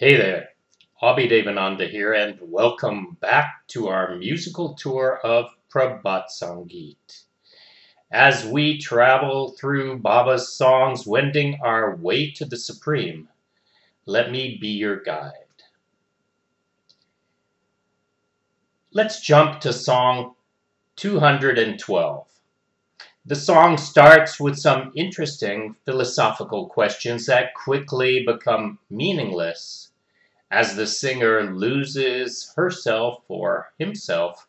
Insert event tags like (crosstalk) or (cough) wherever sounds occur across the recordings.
Hey there, Abhi Devananda here, and welcome back to our musical tour of Prabhat Sangeet. As we travel through Baba's songs, wending our way to the Supreme, let me be your guide. Let's jump to song 212. The song starts with some interesting philosophical questions that quickly become meaningless as the singer loses herself or himself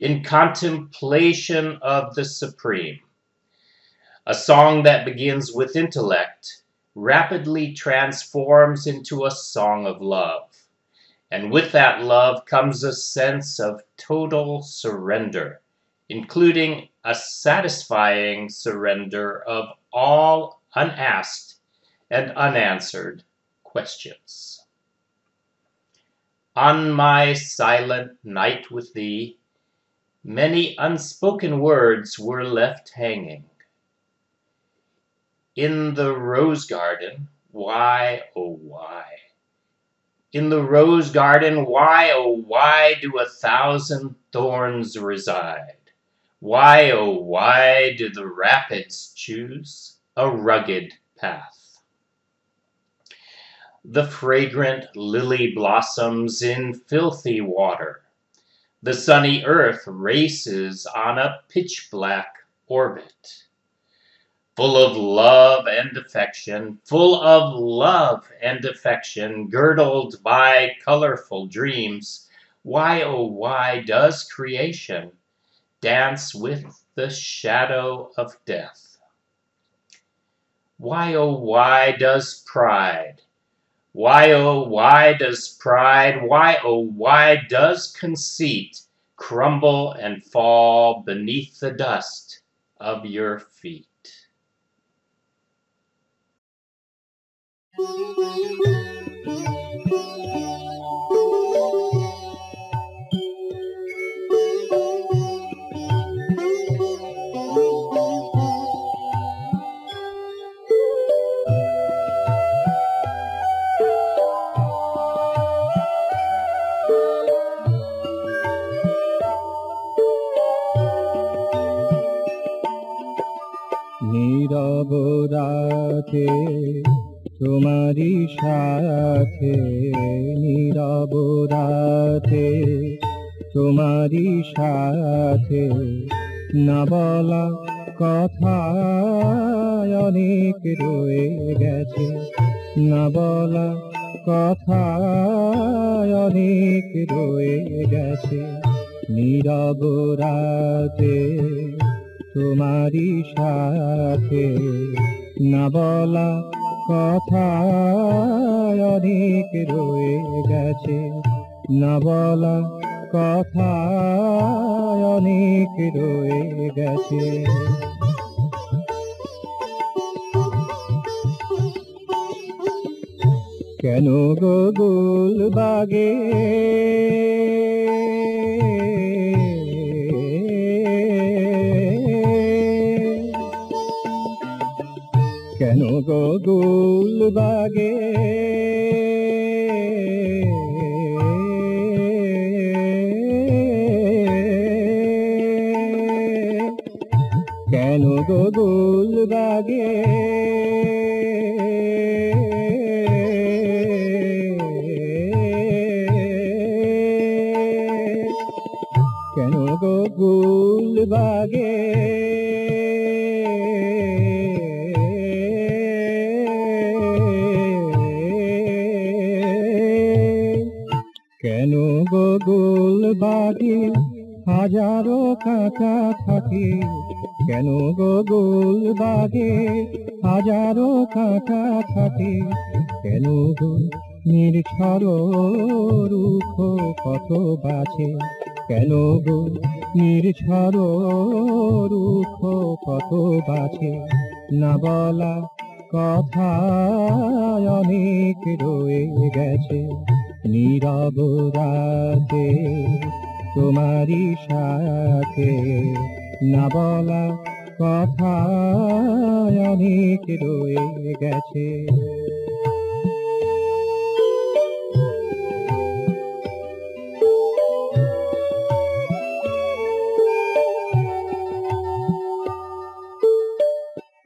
in contemplation of the Supreme. A song that begins with intellect rapidly transforms into a song of love. And with that love comes a sense of total surrender, including a satisfying surrender of all unasked and unanswered questions. On my silent night with thee, many unspoken words were left hanging. In the rose garden, why, oh why? In the rose garden, why, oh why do a thousand thorns reside? Why, oh why do the rapids choose a rugged path? The fragrant lily blossoms in filthy water. The sunny earth races on a pitch black orbit. Full of love and affection, full of love and affection, girdled by colorful dreams, why, oh why does creation dance with the shadow of death. Why, oh, why does pride? Why, oh, why does pride? Why, oh, why does conceit crumble and fall beneath the dust of your feet? (laughs) নীরব রাতে, তোমারই সাথে, নীরব রাতে, তোমারই সাথে না বলা কথা অনেক রয়ে গেছে, না বলা কথা অনেক রয়ে গেছে, নীরব রাতে। তোমারই সাথে। না বলা কথা অনেক রয়ে গেছে। না বলা কথা অনেক রয়ে গেছে। কেন গোগুল বাগে গোগুল বাগে। কেন গোগুল বাগে? কেন গোগুল বাগে? বাগে হাজারো কাঁচা থাকে। কেন গোগুল বাগে হাজারো কাঁচা থাকে? কেন গো রুখ কত বাছে কেন গো নির্ছর রুখ কত বাছে না বলা কথা অনেক রয়ে গেছে। নীরব রাতে তোমারই সাথে না বলা কথা অনেক রয়ে গেছে।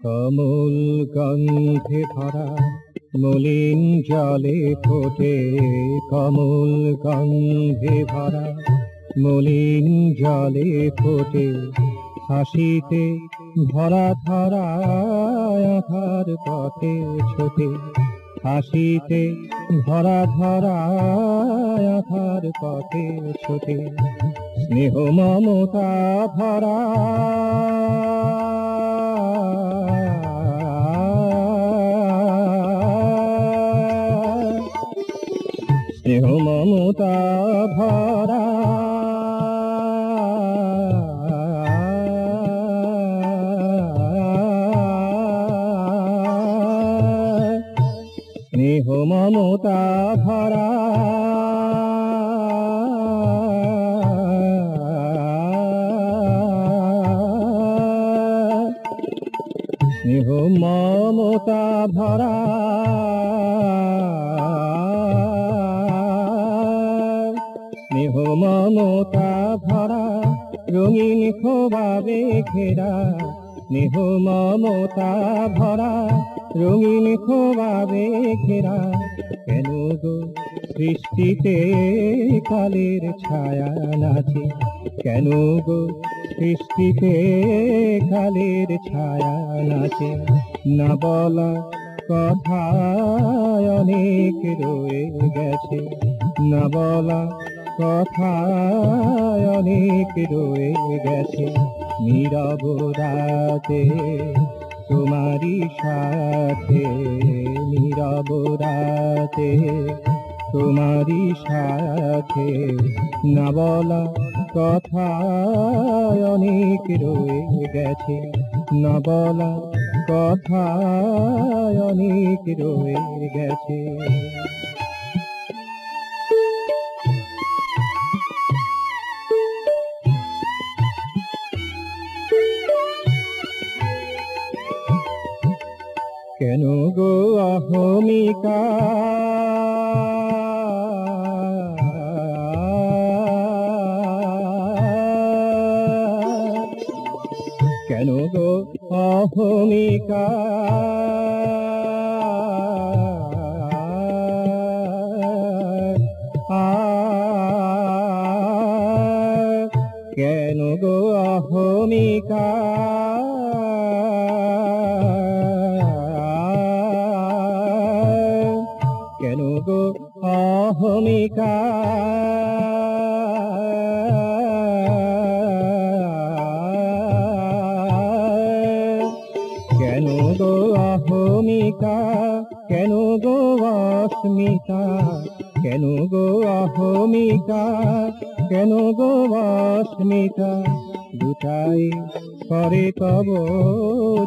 কমল কণ্ঠে ভরা মলিন জলে ফোটে কমল গন্ধে ভরা। মলিন জলে ফোটে হাসিতে ভরা ধরা আধার পথে ছোটে। হাসিতে ভরা ধরা আধার পথে ছোটে। স্নেহ মমতা ভরা। স্নেহ মমতা ভরা। স্নেহ মমতা ভরা। স্নেহ মমতা ভরা। স্নেহ মমতা ভরা, রঙিন খোবাবে ঘেরা। স্নেহ মমতা ভরা, রঙিন খোবাবে ঘেরা। কেন গো সৃষ্টিতে কালের ছায়া নাচে? কেন গো সৃষ্টিতে কালের ছায়া নাচে? না বলা কথা অনেক রয়ে গেছে। না বলা কথা অনেক রয়ে গেছে, নীরব রাতে, তোমারই সাথে, নীরব রাতে, তোমারই সাথে। না বলা কথা অনেক রয়ে গেছে, না বলা কথা অনেক রয়ে গেছে। কেন গো অহমিকা কেন গো অহমিকা কেন গো? অহমিকা। কেন গো অহমিকা? কেন গো অস্মিতা? কেন গো অহমিকা? কেন গো অস্মিতা? দুটাই করে তব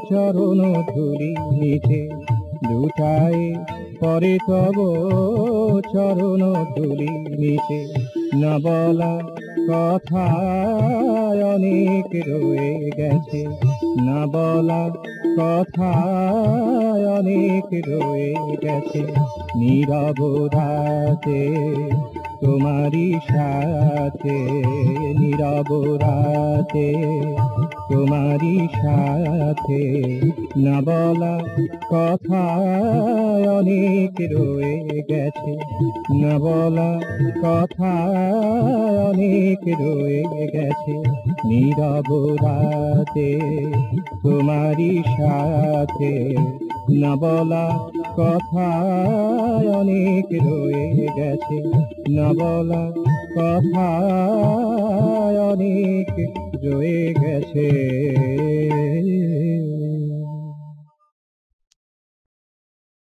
চরণ ধুলি নিচে। দুটাই পরে তব চরণ তুলি নিচে না বলা কথা অনেক রয়ে গেছে। না বলা কথা অনেক রয়ে গেছে। নীরব রাতে তোমারই সাথে, নীরব রাতে। তোমারই সাথে না বলা কথা অনেক রয়ে গেছে। না বলা কথা অনেক রয়ে গেছে। নীরব রাতে তোমারই সাথে না বলা কথা অনেক রয়ে গেছে না বলা কথা অনেক রয়ে গেছে।